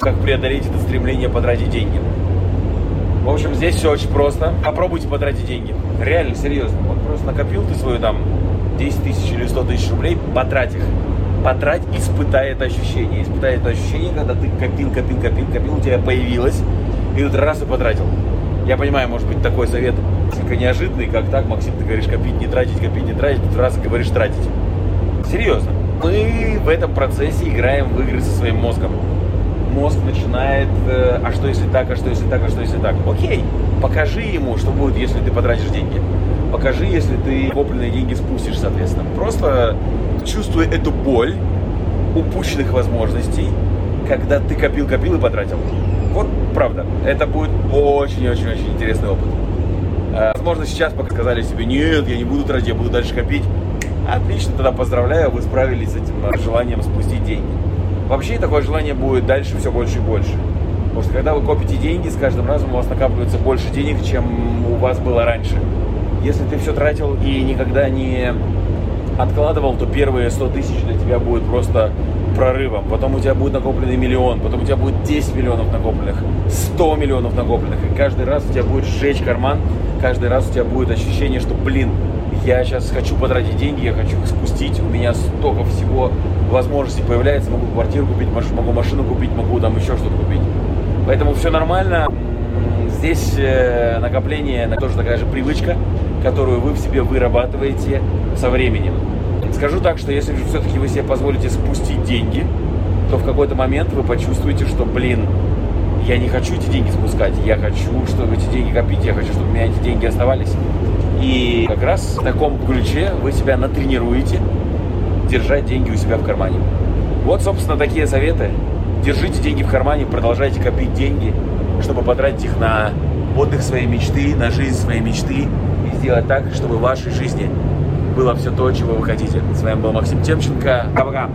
преодолеть это стремление потратить деньги. В общем, здесь все очень просто. Попробуйте потратить деньги. Реально, серьезно. Вот просто накопил ты свою там 10 тысяч или 100 тысяч рублей, потрать их. Потрать, испытай это ощущение. Испытай это ощущение, когда ты копил, копил, копил, копил, у тебя появилось, и тут раз и потратил. Я понимаю, может быть, такой совет несколько неожиданный, как так, Максим, ты говоришь копить, не тратить, копить, не тратить, тут раз говоришь тратить. Серьезно. Мы в этом процессе играем в игры со своим мозгом. Мозг начинает, э, а что если так, а что если так, а что если так. Окей, покажи ему, что будет, если ты потратишь деньги. Покажи, если ты копленные деньги спустишь, соответственно. Просто чувствуй эту боль упущенных возможностей, когда ты копил-копил и потратил. Вот правда, это будет очень-очень-очень интересный опыт. А, возможно, сейчас пока сказали себе, нет, я не буду тратить, я буду дальше копить. Отлично, тогда поздравляю, вы справились с этим желанием спустить деньги. Вообще такое желание будет дальше все больше и больше. Потому что когда вы копите деньги, с каждым разом у вас накапливается больше денег, чем у вас было раньше. Если ты все тратил и никогда не откладывал, то первые 100 тысяч для тебя будет просто прорывом. Потом у тебя будет накопленный миллион, потом у тебя будет 10 миллионов накопленных, 100 миллионов накопленных. И каждый раз у тебя будет сжечь карман, каждый раз у тебя будет ощущение, что, блин, я сейчас хочу потратить деньги, я хочу их спустить, у меня столько всего возможностей появляется, могу квартиру купить, могу машину купить, могу там еще что-то купить. Поэтому все нормально. Здесь э, накопление тоже такая же привычка, которую вы в себе вырабатываете со временем. Скажу так, что если все-таки вы себе позволите спустить деньги, то в какой-то момент вы почувствуете, что, блин, я не хочу эти деньги спускать, я хочу, чтобы эти деньги копить, я хочу, чтобы у меня эти деньги оставались. И как раз в таком ключе вы себя натренируете держать деньги у себя в кармане. Вот, собственно, такие советы. Держите деньги в кармане, продолжайте копить деньги, чтобы потратить их на отдых своей мечты, на жизнь своей мечты и сделать так, чтобы в вашей жизни было все то, чего вы хотите. С вами был Максим Темченко. Пока-пока.